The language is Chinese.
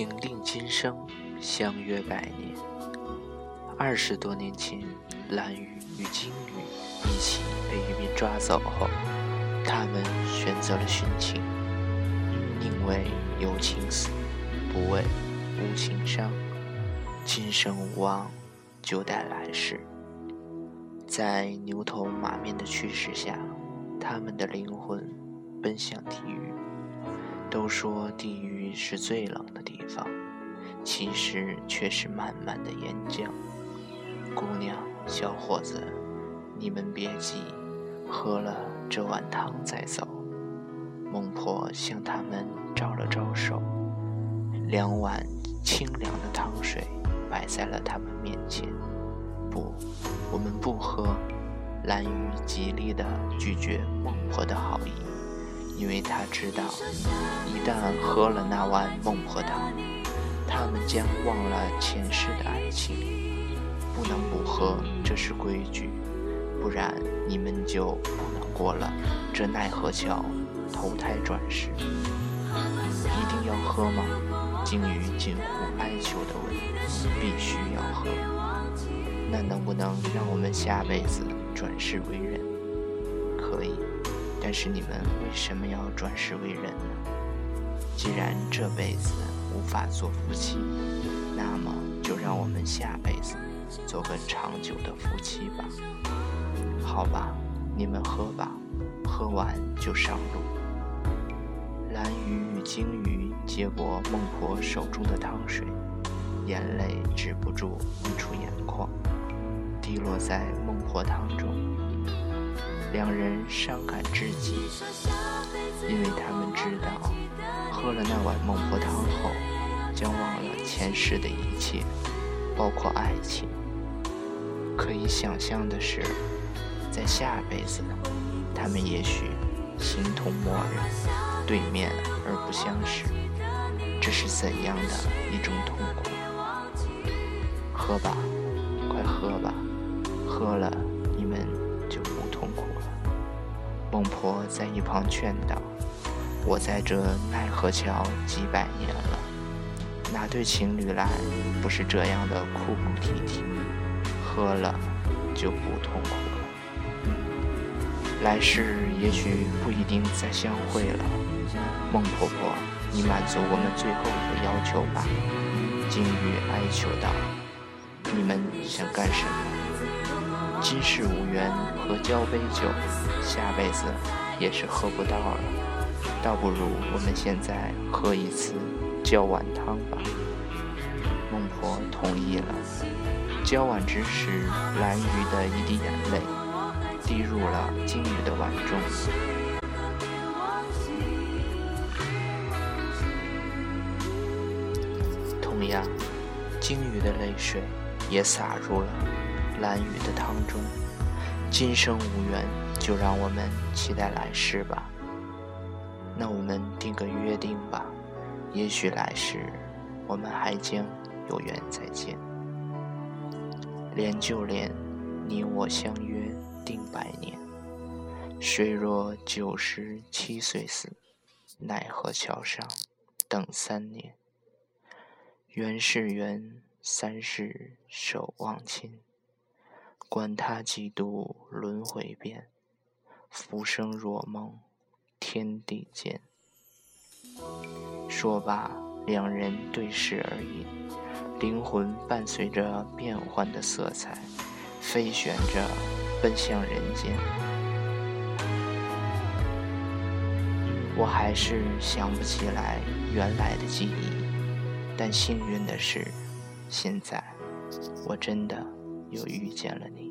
请令今生相约百年。二十多年前，蓝鱼与金鱼一起被渔民抓走后，他们选择了殉情，宁为有情死，不为无情伤。今生无望，就待来世。在牛头马面的驱使下，他们的灵魂奔向地狱。都说地狱是最冷的地方，其实却是满满的岩浆。姑娘、小伙子，你们别急，喝了这碗汤再走。孟婆向他们招了招手，两碗清凉的汤水摆在了他们面前。不，我们不喝。蓝鱼极力地拒绝孟婆的好意。因为他知道，一旦喝了那碗孟婆汤，他们将忘了前世的爱情。不能不喝，这是规矩，不然你们就不能过了这奈何桥，投胎转世。一定要喝吗？鲸鱼近乎哀求地问。必须要喝。那能不能让我们下辈子转世为人？可以。但是你们为什么要转世为人呢？既然这辈子无法做夫妻，那么就让我们下辈子做个长久的夫妻吧。好吧，你们喝吧，喝完就上路。蓝鱼与鲸鱼接过孟婆手中的汤水，眼泪止不住溢出眼眶，滴落在孟婆汤中。两人伤感至极，因为他们知道，喝了那碗孟婆汤后，将忘了前世的一切，包括爱情。可以想象的是，在下辈子，他们也许形同陌人，对面而不相识。这是怎样的一种痛苦？喝吧，快喝吧，喝了孟婆在一旁劝道：“我在这奈何桥几百年了，哪对情侣来不是这样的哭哭啼啼？喝了就不痛苦了，来世也许不一定再相会了。”孟婆婆，你满足我们最后一个要求吧。”金鱼哀求道：“你们想干什么？”今世无缘喝交杯酒，下辈子也是喝不到了。倒不如我们现在喝一次交碗汤吧。孟婆同意了。交碗之时，蓝鱼的一滴眼泪滴入了金鱼的碗中。同样，金鱼的泪水也洒入了。蓝雨的汤中，今生无缘，就让我们期待来世吧。那我们定个约定吧，也许来世我们还将有缘再见。连就连你我相约定百年，谁若九十七岁死，奈何桥上等三年。缘是缘，三世守望亲。管他几度轮回变，浮生若梦，天地间。说罢，两人对视而饮，灵魂伴随着变幻的色彩，飞旋着奔向人间。我还是想不起来原来的记忆，但幸运的是，现在我真的。又遇见了你。